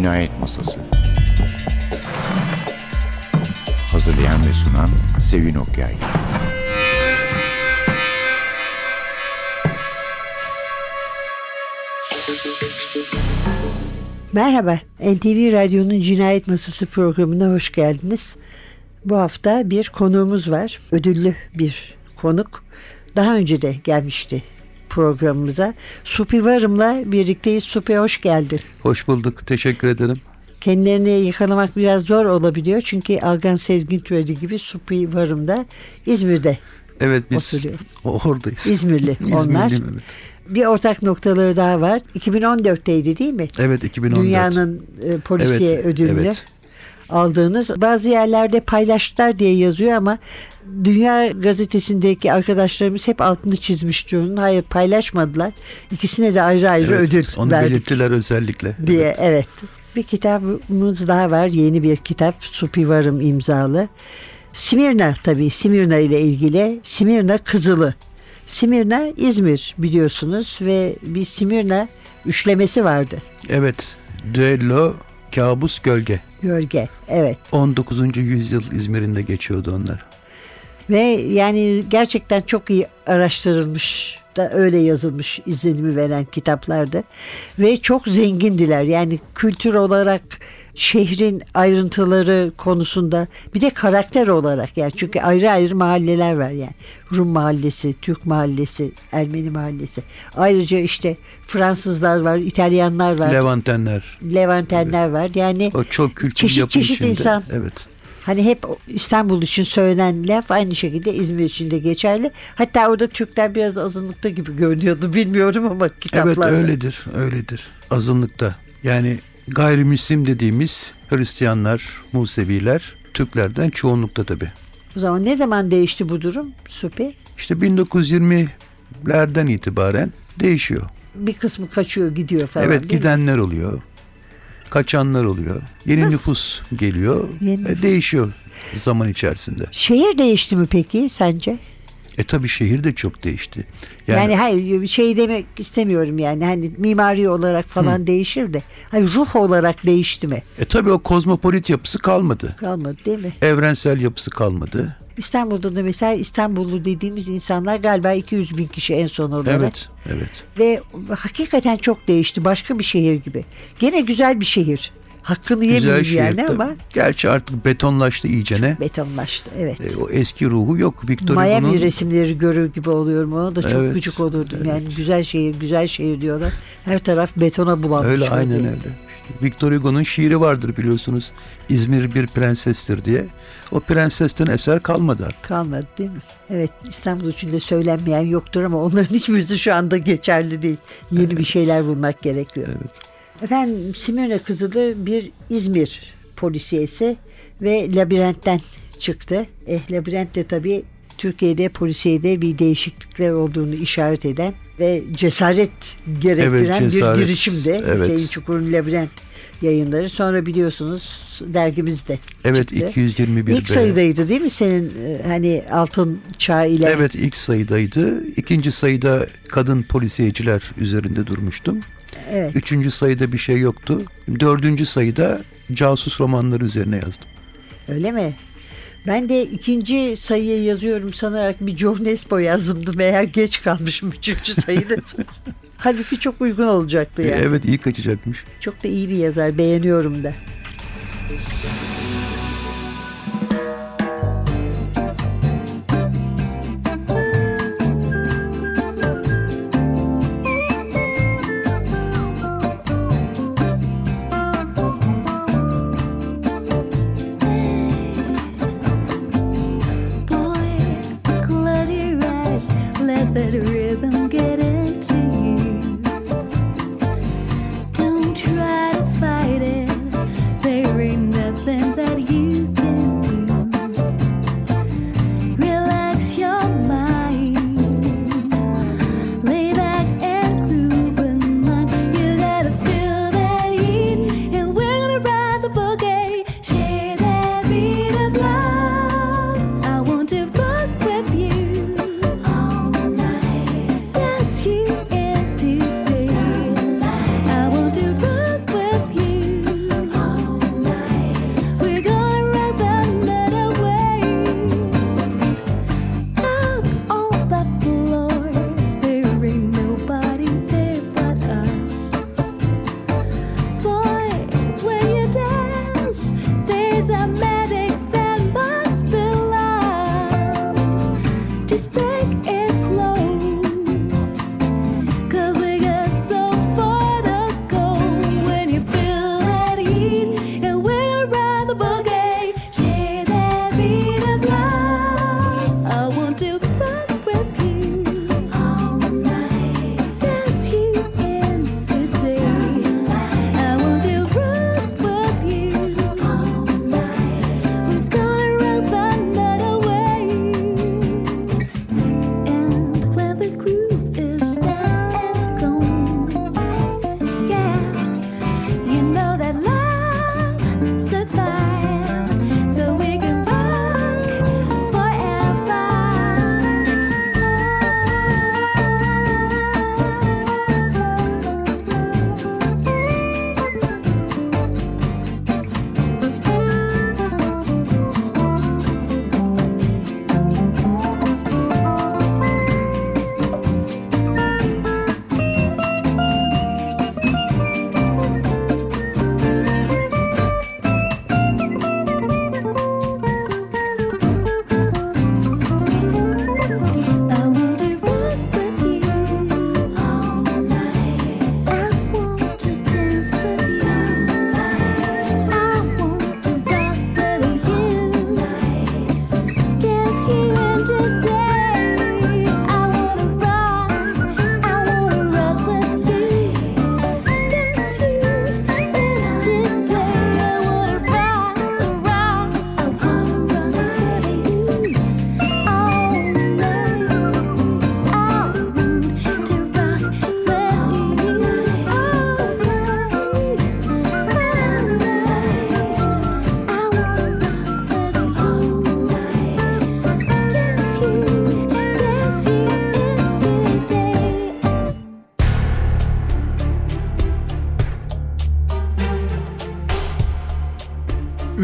Cinayet Masası Hazırlayan ve sunan Sevin Okyay Merhaba, NTV Radyo'nun Cinayet Masası programına hoş geldiniz. Bu hafta bir konuğumuz var, ödüllü bir konuk. Daha önce de gelmişti programımıza. Supi Varım'la birlikteyiz. Supi hoş geldin. Hoş bulduk. Teşekkür ederim. Kendilerini yakalamak biraz zor olabiliyor. Çünkü Algan Sezgin söylediği gibi Supi Varım'da İzmir'de Evet biz Oturuyor. oradayız. İzmirli onlar. İzmirliyim evet. bir ortak noktaları daha var. 2014'teydi değil mi? Evet 2014. Dünyanın e, polisiye Evet, ödülünü evet. aldığınız. Bazı yerlerde paylaştılar diye yazıyor ama Dünya Gazetesi'ndeki arkadaşlarımız hep altını çizmiş bunun. Hayır paylaşmadılar. İkisine de ayrı ayrı Evet, ödül Onu verdik belirttiler özellikle. diye. Evet. Evet. Bir kitabımız daha var. Yeni bir kitap. Supi Varım imzalı. Simirna tabii. Simirna ile ilgili. Simirna Kızılı. Simirna İzmir biliyorsunuz ve bir Simirna üçlemesi vardı. Evet. Düello, kabus, gölge. Gölge. Evet. 19. yüzyıl İzmir'inde geçiyordu onlar. Ve yani gerçekten çok iyi araştırılmış da öyle yazılmış izlenimi veren kitaplardı. Ve çok zengindiler. Yani kültür olarak şehrin ayrıntıları konusunda bir de karakter olarak yani çünkü ayrı ayrı mahalleler var yani. Rum mahallesi, Türk mahallesi, Ermeni mahallesi. Ayrıca işte Fransızlar var, İtalyanlar var, Levantenler. Levantenler var. Yani O çok kültür Çeşit çeşit içinde. insan. Evet. Hani hep İstanbul için söylenen laf aynı şekilde İzmir için de geçerli. Hatta orada Türkler biraz azınlıkta gibi görünüyordu bilmiyorum ama Evet kitaplarda. öyledir. Öyledir. Azınlıkta. Yani gayrimüslim dediğimiz Hristiyanlar, Museviler Türklerden çoğunlukta tabii. O zaman ne zaman değişti bu durum Supi? İşte 1920'lerden itibaren değişiyor. Bir kısmı kaçıyor gidiyor falan evet mi? gidenler oluyor. Kaçanlar oluyor. Yeni Nasıl? nüfus geliyor. Yeni nüfus. değişiyor zaman içerisinde. Şehir değişti mi peki sence? E tabi şehir de çok değişti. Yani, Yani, hayır şey demek istemiyorum yani hani mimari olarak falan değişir de. Hayır ruh olarak değişti mi? e tabi o kozmopolit yapısı kalmadı. Kalmadı değil mi? Evrensel yapısı kalmadı. İstanbul'da da mesela İstanbullu dediğimiz insanlar galiba 200 bin kişi en son olarak. Evet, evet. Ve hakikaten çok değişti. Başka bir şehir gibi. Gene güzel bir şehir. Hakkını yemeyeyim şehir. yani tabii. ama Gerçi artık betonlaştı iyicene. betonlaştı. Evet. E, o eski ruhu yok. Victor Miami Hugo'nun resimleri görür gibi oluyorum. Ona da çok Evet, gıcık olurdum. Yani güzel şehir, güzel şehir diyorlar. Her taraf betona bulanmış. öyle aynen öyle. İşte Victor Hugo'nun şiiri vardır biliyorsunuz. İzmir bir prensestir diye. O prensesten eser kalmadı artık. Kalmadı değil mi? Evet İstanbul için de söylenmeyen yoktur ama onların hiçbirisi şu anda geçerli değil. Yeni bir şeyler bulmak gerekiyor. Evet. Efendim Simone Kızılı bir İzmir polisiyesi ve labirentten çıktı. Eh labirent de tabii Türkiye'de polisiyede bir değişiklikler olduğunu işaret eden ve cesaret gerektiren Evet, cesaret. bir girişimdi. Evet. Hüseyin Çukur'un labirent yayınları. Sonra biliyorsunuz dergimizde Evet çıktı. 221 İlk sayıdaydı değil mi senin e, hani altın çağ ile? Evet ilk sayıdaydı. İkinci sayıda kadın polisiyeciler üzerinde durmuştum. Evet. Üçüncü sayıda bir şey yoktu. Dördüncü sayıda casus romanları üzerine yazdım. Öyle mi? Ben de ikinci sayıyı yazıyorum sanarak bir John Nesbo yazdım. Meğer geç kalmışım üçüncü sayıda. Halbuki çok uygun olacaktı yani. Evet iyi kaçacakmış. Çok da iyi bir yazar. Beğeniyorum da.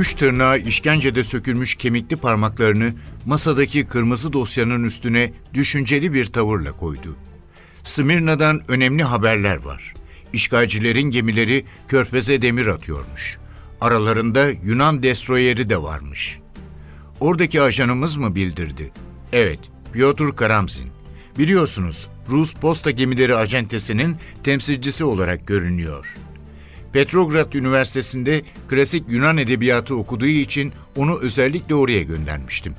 Üç tırnağı işkencede sökülmüş kemikli parmaklarını masadaki kırmızı dosyanın üstüne düşünceli bir tavırla koydu. Smirna'dan önemli haberler var. İşgalcilerin gemileri körfeze demir atıyormuş. Aralarında Yunan destroyeri de varmış. Oradaki ajanımız mı bildirdi? Evet, Piotr Karamzin. Biliyorsunuz, Rus posta gemileri acentesinin temsilcisi olarak görünüyor. Petrograd Üniversitesi'nde klasik Yunan edebiyatı okuduğu için onu özellikle oraya göndermiştim.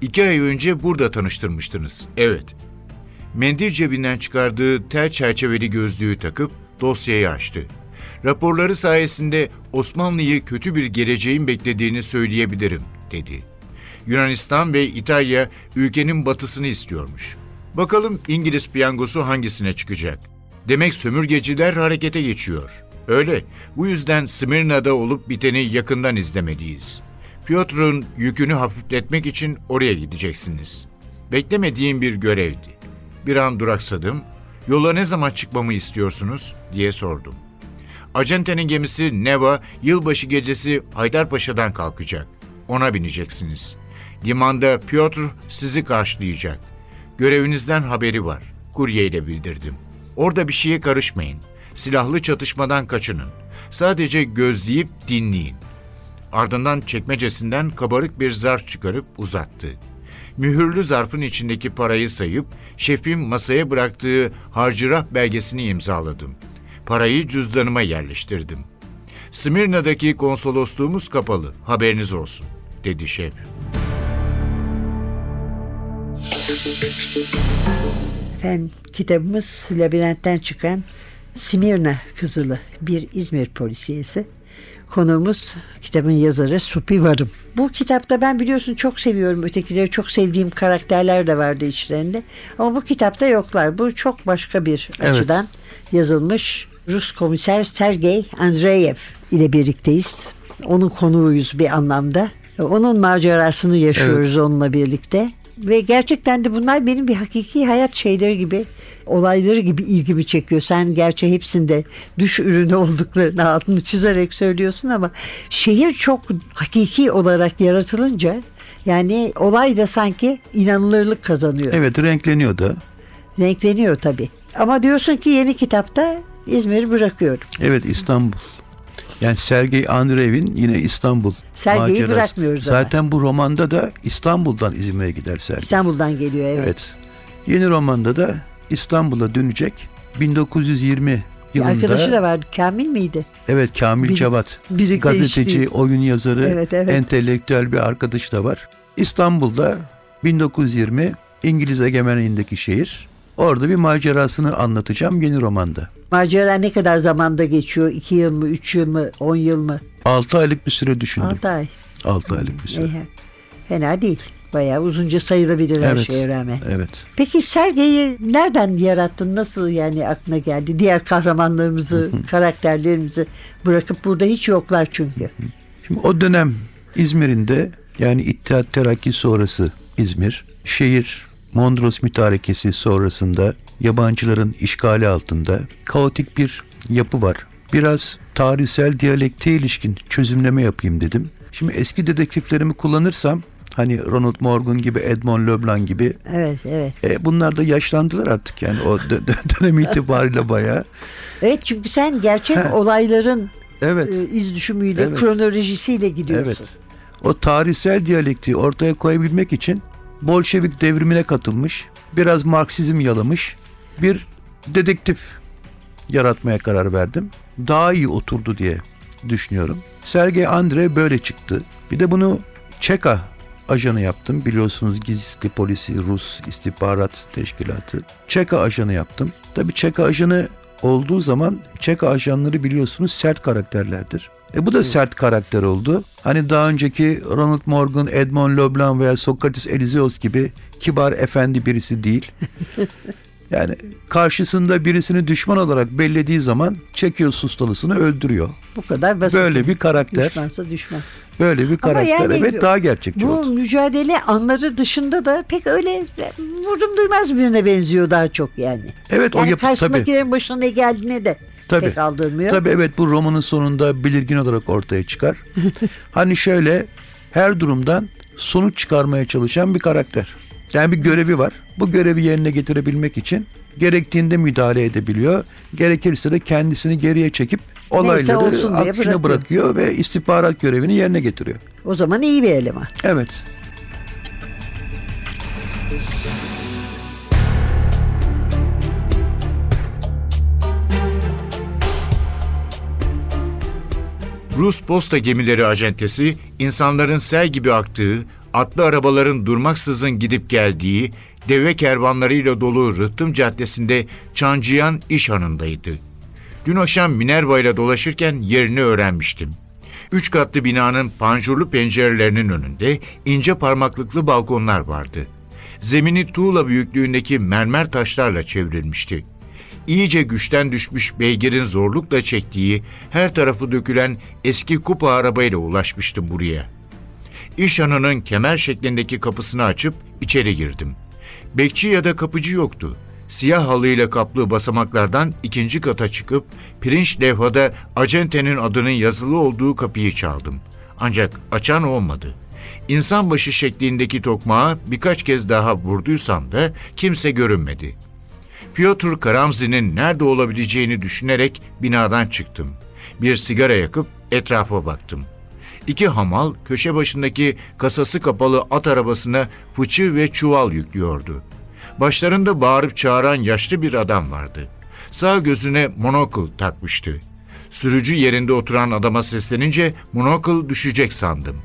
İki ay önce burada tanıştırmıştınız. Evet. Mendil cebinden çıkardığı tel çerçeveli gözlüğü takıp dosyayı açtı. Raporları sayesinde Osmanlı'yı kötü bir geleceğin beklediğini söyleyebilirim, dedi. Yunanistan ve İtalya ülkenin batısını istiyormuş. Bakalım İngiliz piyangosu hangisine çıkacak? Demek sömürgeciler harekete geçiyor. Öyle. Bu yüzden Smirna'da olup biteni yakından izlemeliyiz. Piotr'un yükünü hafifletmek için oraya gideceksiniz. Beklemediğim bir görevdi. Bir an duraksadım. Yola ne zaman çıkmamı istiyorsunuz diye sordum. Acentenin gemisi Neva yılbaşı gecesi Haydarpaşa'dan kalkacak. Ona bineceksiniz. Limanda Piotr sizi karşılayacak. Görevinizden haberi var. Kuryeyle bildirdim. Orada bir şeye karışmayın. Silahlı çatışmadan kaçının. Sadece gözleyip dinleyin. Ardından çekmecesinden kabarık bir zarf çıkarıp uzattı. Mühürlü zarfın içindeki parayı sayıp şefin masaya bıraktığı harcırah belgesini imzaladım. Parayı cüzdanıma yerleştirdim. Smirna'daki konsolosluğumuz kapalı, haberiniz olsun, dedi şef. Efendim kitabımız Labirentten çıkan Simirna Kızılı bir İzmir polisiyesi. Konuğumuz kitabın yazarı Supi Varım. Bu kitapta ben biliyorsun çok seviyorum. Ötekileri çok sevdiğim karakterler de vardı içlerinde. Ama bu kitapta yoklar. Bu çok başka bir Evet. açıdan yazılmış. Rus komiser Sergey Andreyev ile birlikteyiz. Onun konuğuyuz bir anlamda. Onun macerasını yaşıyoruz onunla birlikte. Ve gerçekten de bunlar benim bir hakiki hayat şeyleri gibi, olayları gibi ilgimi çekiyor. Sen gerçi hepsinde düş ürünü olduklarını altını çizerek söylüyorsun ama şehir çok hakiki olarak yaratılınca yani olay da sanki inanılırlık kazanıyor. Evet renkleniyor da. Renkleniyor tabii. Ama diyorsun ki yeni kitapta İzmir'i bırakıyorum. Evet İstanbul. Yani Sergey Andreev'in yine İstanbul Sergey'i macerası. bırakmıyoruz ama. Zaten bu romanda da İstanbul'dan İzmir'e gider Sergey. İstanbul'dan geliyor evet. Evet. Yeni romanda da İstanbul'a dönecek. 1920 Bir yılında arkadaşı da vardı. Kamil miydi? evet Kamil Bir- Cevat birlikte gazeteci, içtiği. oyun yazarı, Evet, evet. entelektüel bir arkadaş da var. İstanbul'da 1920 İngiliz egemenliğindeki şehir. Orada bir macerasını anlatacağım yeni romanda. Macera ne kadar zamanda geçiyor? 2 yıl mı, 3 yıl mı, 10 yıl mı? 6 aylık bir süre düşündüm. 6 ay. 6 aylık bir süre. Fena değil. Bayağı uzunca sayılabilir her Evet. şeye rağmen. Evet. Peki Sergey'i nereden yarattın? Nasıl yani aklına geldi? Diğer kahramanlarımızı, karakterlerimizi bırakıp burada hiç yoklar çünkü. Şimdi o dönem İzmir'in de yani İttihat Terakki sonrası İzmir, şehir Mondros mütarekesi sonrasında yabancıların işgali altında kaotik bir yapı var. Biraz tarihsel diyalekte ilişkin çözümleme yapayım dedim. Şimdi eski dedektiflerimi kullanırsam hani Ronald Morgan gibi Edmond Leblanc gibi Evet, evet. e, bunlar da yaşlandılar artık yani o dö- dö- dönem itibariyle bayağı. Evet çünkü sen gerçek Ha. olayların Evet. e, iz düşümüyle, Evet. kronolojisiyle gidiyorsun. Evet. O tarihsel diyalektiği ortaya koyabilmek için Bolşevik devrimine katılmış, biraz Marksizm yalamış bir dedektif yaratmaya karar verdim. Daha iyi oturdu diye düşünüyorum. Sergey Andre böyle çıktı. Bir de bunu Çeka ajanı yaptım. Biliyorsunuz gizli polisi Rus istihbarat teşkilatı. Çeka ajanı yaptım. Tabii Çeka ajanı olduğu zaman Çeka ajanları biliyorsunuz sert karakterlerdir. E bu da sert karakter oldu. Hani daha önceki Ronald Morgan, Edmond Leblanc veya Sokrates Elizeos gibi kibar efendi birisi değil. Yani karşısında birisini düşman olarak bellediği zaman çekiyor sustalısını öldürüyor. Bu kadar basit. Böyle bir karakter, Düşmansa düşman. böyle bir karakter. yani evet daha gerçekçi Bu oldu. mücadele anları dışında da pek öyle vurdum duymaz birine benziyor daha çok yani. Evet o Yani yapı tabii. karşısındakilerin başına ne geldiğine de Tabii. pek aldırmıyor. Tabii evet bu romanın sonunda belirgin olarak ortaya çıkar. hani şöyle her durumdan sonuç çıkarmaya çalışan bir karakter. Yani bir görevi var. Bu görevi yerine getirebilmek için gerektiğinde müdahale edebiliyor. Gerekirse de kendisini geriye çekip olayları olsun diye akışına bırakıyor. bırakıyor ve istihbarat görevini yerine getiriyor. O zaman iyi bir eleman. Evet. Rus posta gemileri acentesi, insanların sel gibi aktığı, atlı arabaların durmaksızın gidip geldiği, deve kervanlarıyla dolu Rıhtım Caddesi'nde Çancıyan İş Hanı'ndaydı. Dün akşam Minerva ile dolaşırken yerini öğrenmiştim. Üç katlı binanın panjurlu pencerelerinin önünde ince parmaklıklı balkonlar vardı. Zemini tuğla büyüklüğündeki mermer taşlarla çevrilmişti. İyice güçten düşmüş beygirin zorlukla çektiği, her tarafı dökülen eski kupa arabayla ulaşmıştım buraya. İş hanının kemer şeklindeki kapısını açıp içeri girdim. Bekçi ya da kapıcı yoktu. Siyah halıyla kaplı basamaklardan ikinci kata çıkıp pirinç levhada acentenin adının yazılı olduğu kapıyı çaldım. Ancak açan olmadı. İnsan başı şeklindeki tokmağa birkaç kez daha vurduysam da kimse görünmedi. Piotr Karamzi'nin nerede olabileceğini düşünerek binadan çıktım. Bir sigara yakıp etrafa baktım. İki hamal köşe başındaki kasası kapalı at arabasına fıçı ve çuval yüklüyordu. Başlarında bağırıp çağıran yaşlı bir adam vardı. Sağ gözüne monokl takmıştı. Sürücü yerinde oturan adama seslenince monokl düşecek sandım.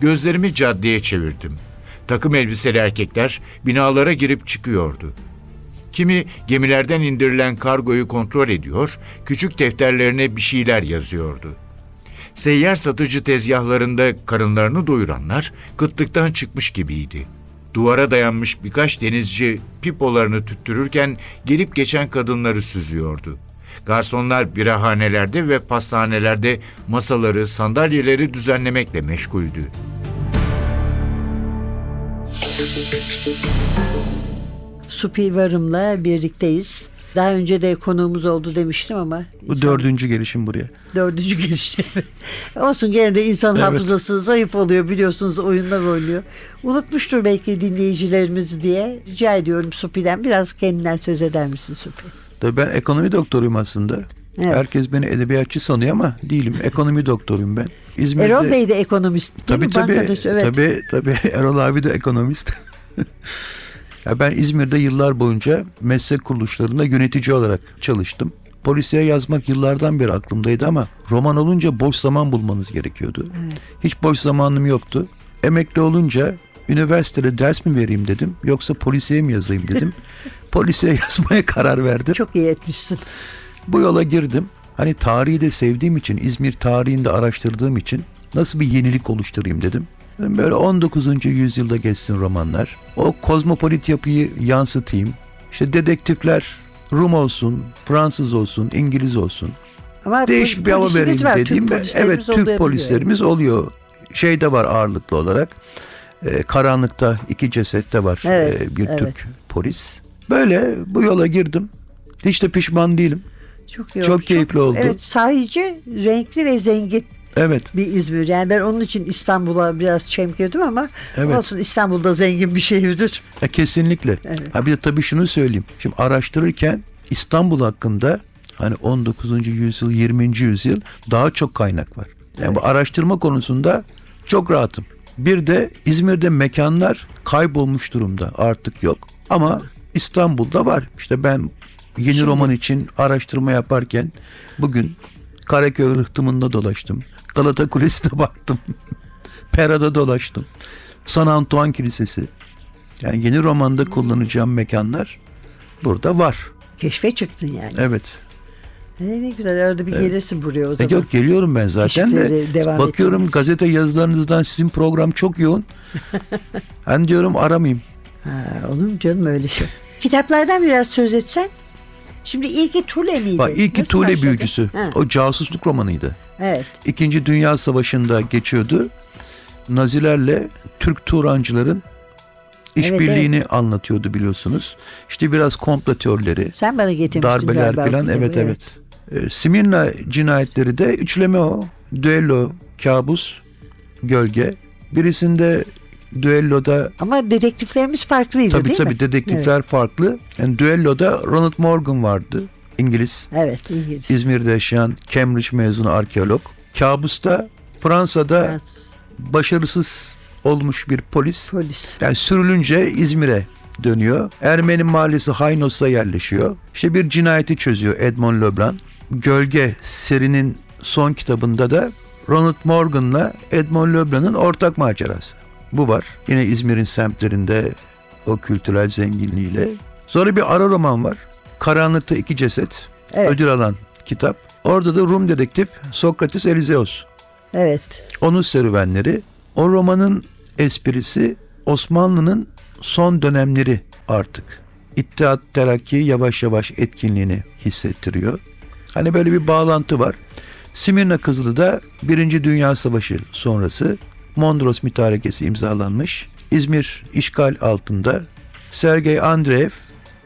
Gözlerimi caddeye çevirdim. Takım elbiseli erkekler binalara girip çıkıyordu. Kimi gemilerden indirilen kargoyu kontrol ediyor, küçük defterlerine bir şeyler yazıyordu. Seyyar satıcı tezgahlarında karınlarını doyuranlar kıtlıktan çıkmış gibiydi. Duvara dayanmış birkaç denizci pipolarını tüttürürken gelip geçen kadınları süzüyordu. Garsonlar birahanelerde ve pastanelerde masaları, sandalyeleri düzenlemekle meşguldü. Supi Varım'la birlikteyiz. Daha önce de konuğumuz oldu demiştim ama. Bu insan- dördüncü gelişim buraya. Dördüncü gelişim. Olsun gene de insan Evet. hafızası zayıf oluyor biliyorsunuz oyunlar oynuyor. Unutmuştur belki dinleyicilerimiz diye. Rica ediyorum Supi'den biraz kendinden söz eder misin Supi? Tabii ben ekonomi doktoruyum aslında. Evet. Herkes beni edebiyatçı sanıyor ama değilim. Ekonomi doktoruyum ben. İzmir'de Erol Bey de ekonomist değil Tabii mi? tabii. Bankadaş, evet. Tabii tabii. Erol abi de ekonomist. ya ben İzmir'de yıllar boyunca meslek kuruluşlarında yönetici olarak çalıştım. Polisiye yazmak yıllardan beri aklımdaydı ama roman olunca boş zaman bulmanız gerekiyordu. Hiç boş zamanım yoktu. Emekli olunca üniversitede ders mi vereyim dedim yoksa polisiye mi yazayım dedim. polisiye yazmaya karar verdim. Çok iyi etmişsin. Bu yola girdim. Hani tarihi de sevdiğim için, İzmir tarihini de araştırdığım için nasıl bir yenilik oluşturayım dedim. Dedim Böyle 19. yüzyılda geçsin romanlar. O kozmopolit yapıyı yansıtayım. İşte dedektifler Rum olsun, Fransız olsun, İngiliz olsun. Ama Değişik bir hava var, dediğim. Türk Evet Türk polislerimiz oluyor. Şeyde var ağırlıklı olarak. Ee, karanlıkta iki cesette var Evet, ee, bir evet. Türk polis. Böyle bu yola girdim. Hiç de pişman değilim. Çok, iyi Çok keyifli oldu. Evet sahici, renkli ve zengin Evet. bir İzmir. Yani ben onun için İstanbul'a biraz çemkirdim ama Evet. olsun İstanbul'da zengin bir şehirdir. Ya kesinlikle. Evet. Ha bir de tabii şunu söyleyeyim. Şimdi araştırırken İstanbul hakkında hani 19. yüzyıl, 20. yüzyıl daha çok kaynak var. Yani bu araştırma konusunda çok rahatım. Bir de İzmir'de mekanlar kaybolmuş durumda. Artık yok. Ama İstanbul'da var. İşte ben yeni roman için araştırma yaparken bugün Karaköy rıhtımında dolaştım. Galata Kulesi'ne baktım. Pera'da dolaştım. San Antoine Kilisesi. Yani yeni romanda kullanacağım mekanlar burada var. Keşfe çıktın yani. Evet. E, ne güzel arada bir gelirsin buraya o E zaman. yok geliyorum ben zaten de. Devam Bakıyorum ettiriyoruz. gazete yazılarınızdan sizin program çok yoğun. ben diyorum aramayayım. Ha, olur mu canım öyle şey. Kitaplardan biraz söz etsen. Şimdi ilki Tule miydi? Bak ilki Nasıl Tuğle başladı? Büyücüsü. Ha, O casusluk romanıydı. evet. İkinci Dünya Savaşı'nda geçiyordu. Nazilerle Türk Turancıların işbirliğini anlatıyordu biliyorsunuz. İşte biraz komplo teorileri, Sen bana getirmiştin darbeler galiba falan kitabı, evet evet. Ee, Simirna cinayetleri de üçleme o. Düello, kabus, gölge. Birisinde düelloda Ama dedektiflerimiz farklıydı tabii değil tabii mi? dedektifler farklı. Yani düelloda Ronald Morgan vardı. İngiliz. Evet İngiliz. İzmir'de yaşayan Cambridge mezunu arkeolog. Kabus'ta Fransa'da Fransız. başarısız olmuş bir polis. Polis. Yani sürülünce İzmir'e dönüyor. Ermeni mahallesi Haynos'a yerleşiyor. İşte bir cinayeti çözüyor Edmond Leblanc. Gölge serinin son kitabında da Ronald Morgan'la Edmond Leblanc'ın ortak macerası. Bu var. Yine İzmir'in semtlerinde o kültürel zenginliğiyle. Sonra bir ara roman var. Karanlıkta iki ceset. Evet. Ödül alan kitap. Orada da Rum dedektif Sokrates Elizeos. Evet. Onun serüvenleri. O romanın esprisi Osmanlı'nın son dönemleri artık. İttihat Terakki yavaş yavaş etkinliğini hissettiriyor. Hani böyle bir bağlantı var. Simirna Kızılı da Birinci Dünya Savaşı sonrası Mondros Mütarekesi imzalanmış. İzmir işgal altında Sergey Andreev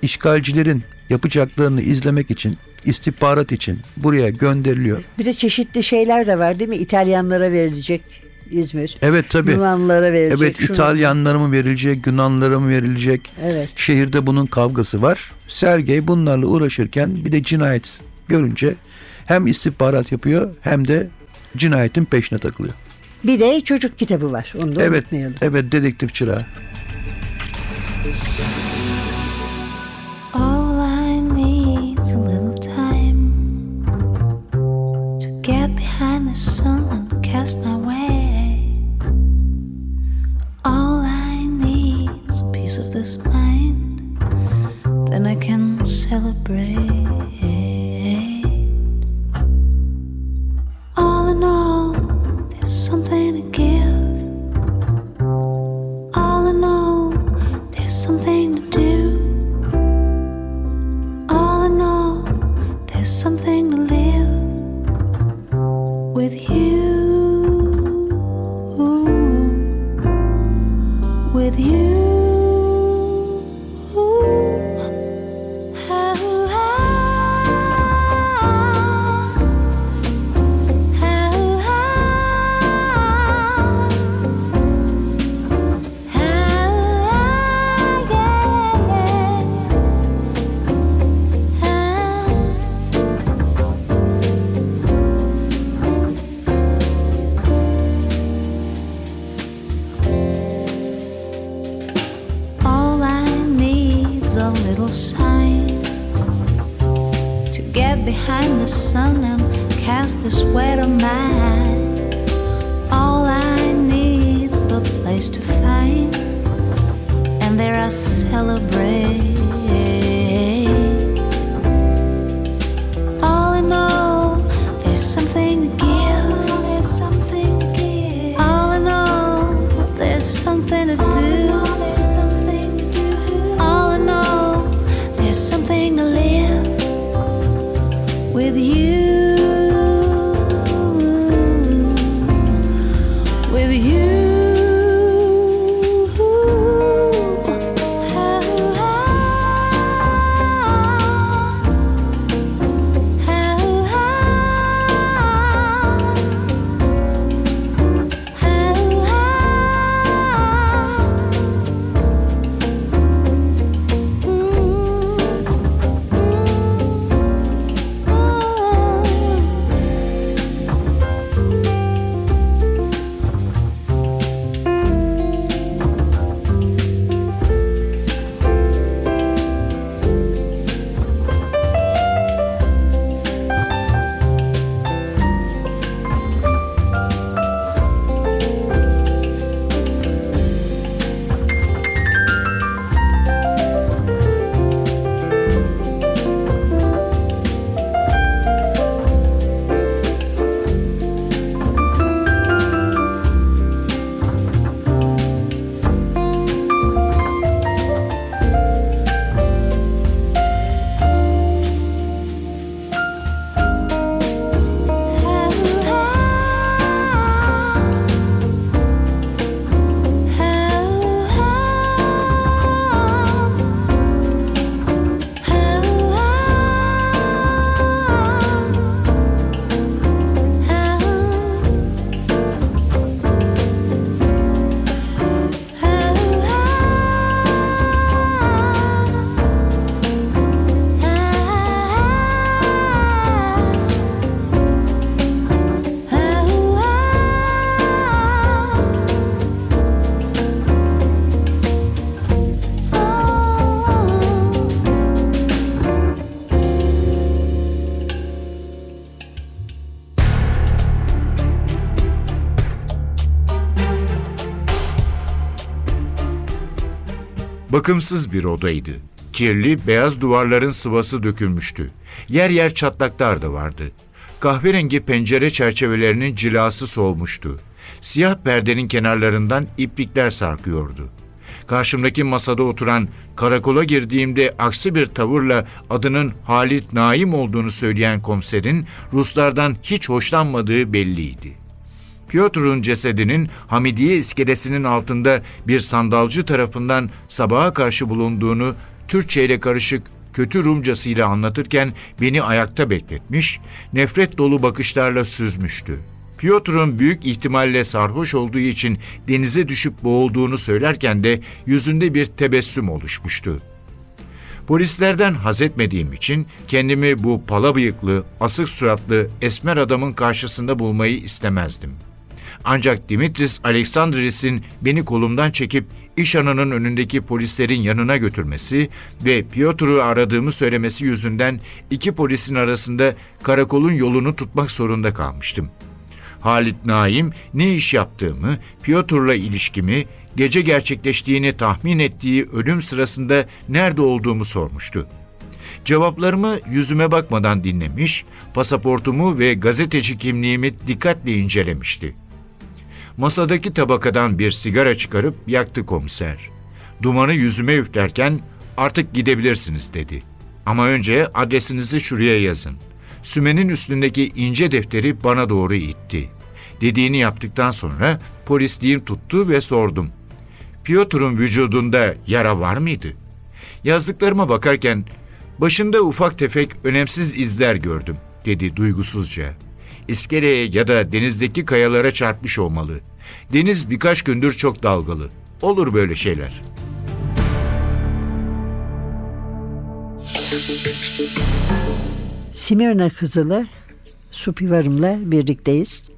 işgalcilerin yapacaklarını izlemek için, istihbarat için buraya gönderiliyor. Bir de çeşitli şeyler de var değil mi? İtalyanlara verilecek İzmir. Evet tabii. Yunanlara verilecek. Evet şunu- İtalyanlara mı verilecek, Yunanlara mı verilecek? Evet. Şehirde bunun kavgası var. Sergey bunlarla uğraşırken bir de cinayet görünce hem istihbarat yapıyor hem de cinayetin peşine takılıyor. Bir de çocuk kitabı var. Onu da Evet, unutmayalım. evet dedektif çırağı. All I need's a little time to get behind the sun and cast my way. All I need's a piece of this mind, then I can celebrate. Behind the sun and cast the sweat of mine. All I need's the place to find, and there I celebrate. Bakımsız bir odaydı. Kirli, beyaz duvarların sıvası dökülmüştü. Yer yer çatlaklar da vardı. Kahverengi pencere çerçevelerinin cilası solmuştu. Siyah perdenin kenarlarından iplikler sarkıyordu. Karşımdaki masada oturan, karakola girdiğimde aksi bir tavırla adının Halit Naim olduğunu söyleyen komiserin Ruslardan hiç hoşlanmadığı belliydi. Piotr'un cesedinin Hamidiye iskelesinin altında bir sandalcı tarafından sabaha karşı bulunduğunu Türkçe ile karışık kötü Rumcasıyla anlatırken beni ayakta bekletmiş, nefret dolu bakışlarla süzmüştü. Piotr'un büyük ihtimalle sarhoş olduğu için denize düşüp boğulduğunu söylerken de yüzünde bir tebessüm oluşmuştu. Polislerden haz etmediğim için kendimi bu pala bıyıklı, asık suratlı, esmer adamın karşısında bulmayı istemezdim. Ancak Dimitris Aleksandris'in beni kolumdan çekip iş anının önündeki polislerin yanına götürmesi ve Piotr'u aradığımı söylemesi yüzünden iki polisin arasında karakolun yolunu tutmak zorunda kalmıştım. Halit Naim ne iş yaptığımı, Piotr'la ilişkimi, gece gerçekleştiğini tahmin ettiği ölüm sırasında nerede olduğumu sormuştu. Cevaplarımı yüzüme bakmadan dinlemiş, pasaportumu ve gazeteci kimliğimi dikkatle incelemişti. Masadaki tabakadan bir sigara çıkarıp yaktı komiser. Dumanı yüzüme üflerken artık gidebilirsiniz dedi. Ama önce adresinizi şuraya yazın. Sümenin üstündeki ince defteri bana doğru itti. Dediğini yaptıktan sonra polisliğim tuttu ve sordum. Piotr'un vücudunda yara var mıydı? Yazdıklarıma bakarken başında ufak tefek önemsiz izler gördüm dedi duygusuzca. İskeleye ya da denizdeki kayalara çarpmış olmalı. Deniz birkaç gündür çok dalgalı. Olur böyle şeyler. Simirna Kızılı Supivarım'la birlikteyiz.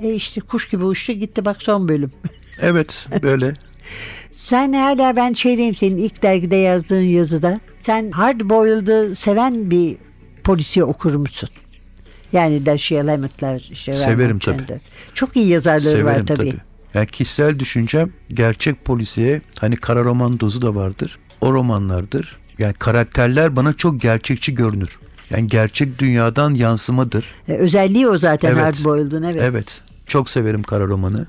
E işte kuş gibi uçtu gitti bak son bölüm. Evet böyle. Sen hala ben şeydeyim senin ilk dergide yazdığın yazıda. Sen hard boiled'ı seven bir polisiye okur musun? Yani Dashiell Hammett'ler, işte Severim tabii. Chandler. Çok iyi yazarları var Severim tabii. tabii. Yani kişisel düşüncem gerçek polisiye hani kara roman dozu da vardır. O romanlardır. Yani karakterler bana çok gerçekçi görünür. Yani gerçek dünyadan yansımadır. E, Özelliği o zaten Evet. hard boiled'ın evet. Evet. Çok severim kara romanı.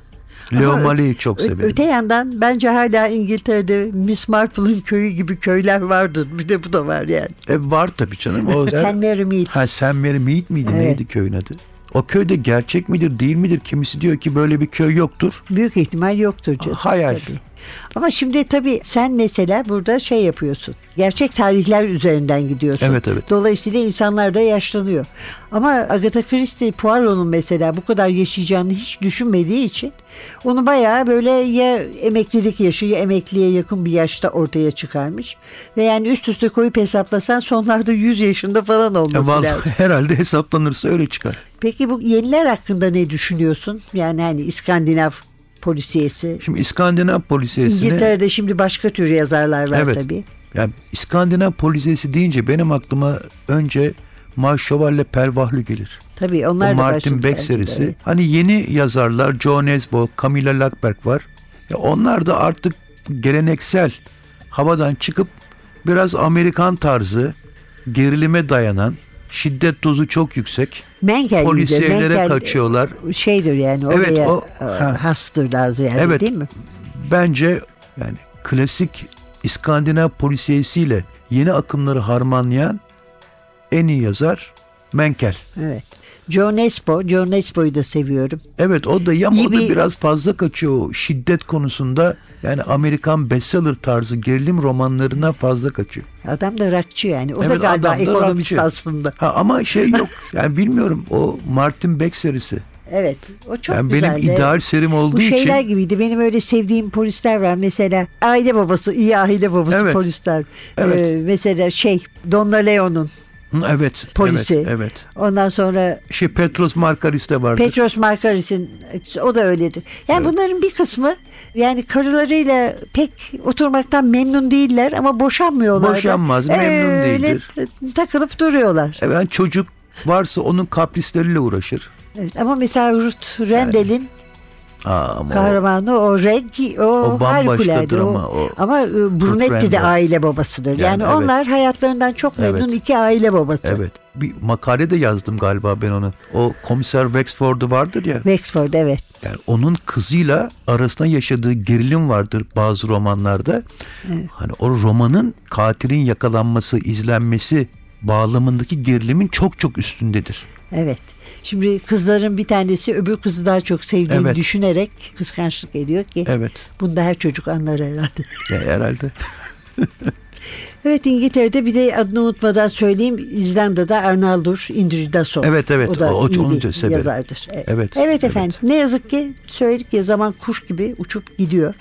Leo Malley'i çok severim. Öte yandan bence hala İngiltere'de Miss Marple'ın köyü gibi köyler vardır. Bir de bu da var yani. E, var tabii canım. O Sen Mary Mead. Ha Sam Mary Mead miydi? Evet. Neydi köyün adı? O köyde gerçek midir değil midir? Kimisi diyor ki böyle bir köy yoktur. Büyük ihtimal yoktur canım. Hayal. Tabii. Ama şimdi tabii sen mesela burada şey yapıyorsun. Gerçek tarihler üzerinden gidiyorsun. Evet, evet. Dolayısıyla insanlar da yaşlanıyor. Ama Agatha Christie Poirot'un mesela bu kadar yaşayacağını hiç düşünmediği için onu bayağı böyle ya emeklilik yaşı ya emekliye yakın bir yaşta ortaya çıkarmış. Ve yani üst üste koyup hesaplasan sonlarda 100 yaşında falan olması vallahi lazım. herhalde hesaplanırsa öyle çıkar. Peki bu yeniler hakkında ne düşünüyorsun? Yani hani İskandinav polisiyesi. Şimdi İskandinav polisiyesine İngiltere'de şimdi başka tür yazarlar var Evet. tabii. yani İskandinav polisiyesi deyince benim aklıma önce Marşoval'le Pervahlı gelir. Tabii O onlar da Martin Beck serisi. evet. Hani yeni yazarlar Joe Nesbo, Camilla Lackberg var. Ya onlar da artık geleneksel havadan çıkıp biraz Amerikan tarzı gerilime dayanan şiddet dozu çok yüksek. Menkel Polisiyelere Menkel kaçıyorlar. şeydir yani Evet, oraya o- e, ha. hastır lazım yani Evet. değil mi? Bence yani klasik İskandinav polisiyesiyle yeni akımları harmanlayan en iyi yazar Menkel. Evet. Joe Nesbo, Joe Nesbo'yu da seviyorum. Evet o da ya da bir- biraz fazla kaçıyor şiddet konusunda. Yani Amerikan bestseller tarzı gerilim romanlarına fazla kaçıyor. Adam da rakçı yani. O da Evet, galiba adam da ekonomist rakçı. aslında. Ha ama şey yok. yani bilmiyorum o Martin Beck serisi. Evet. O çok yani güzel. benim ideal serim olduğu Bu şeyler için gibiydi. Benim öyle sevdiğim polisler var. Mesela aile babası, iyi aile babası Evet. polisler. Evet. Ee, mesela şey Donna Leon'un evet polisi. Evet, evet. Ondan sonra Şey Petros Markaris de vardır. Petros Markaris'in o da öyledir. Yani bunların bir kısmı yani karılarıyla pek oturmaktan memnun değiller ama boşanmıyorlar. da. Boşanmaz, memnun Öyle değildir. takılıp duruyorlar. Evet, yani çocuk varsa onun kaprisleriyle uğraşır. Evet, ama mesela Ruth Rendel'in Aa, ama o- kahramanı o Reg o, O harikulade. O- ama o- ama e, Brunetti de aile babasıdır. Yani, Yani evet. onlar hayatlarından çok memnun Evet. iki aile babası. Evet. Bir makale de yazdım galiba ben onu. O komiser Wexford'u vardır ya. Wexford evet. Yani onun kızıyla arasında yaşadığı gerilim vardır bazı romanlarda. Hani o romanın katilin yakalanması, izlenmesi bağlamındaki gerilimin çok çok üstündedir. Evet. Şimdi kızların bir tanesi öbür kızı daha çok sevdiğini Evet. düşünerek kıskançlık ediyor ki Evet. bunda her çocuk anlar herhalde. Ya herhalde. Evet İngiltere'de bir de adını unutmadan söyleyeyim İzlanda'da Arnaldur Indridason. Evet, evet. O da O- iyi bir da severim. yazardır. Evet. Evet, Evet evet. efendim. Ne yazık ki söyledik ya zaman kuş gibi uçup gidiyor.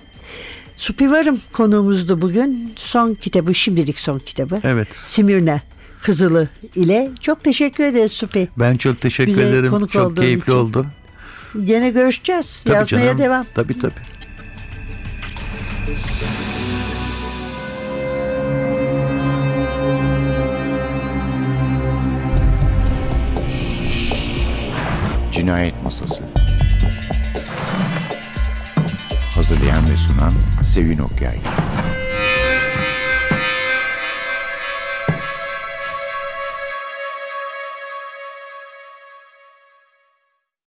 Supivarım konuğumuzdu bugün. Son kitabı şimdilik son kitabı. Evet. Simirna Kızılı ile. Çok teşekkür ederiz Supi. Ben çok teşekkür Bize ederim. konuk Çok keyifli için. oldu. Gene görüşeceğiz. Tabii Yazmaya canım. devam. Tabii tabii. Cinayet Masası Hazırlayan ve sunan Sevin Okyay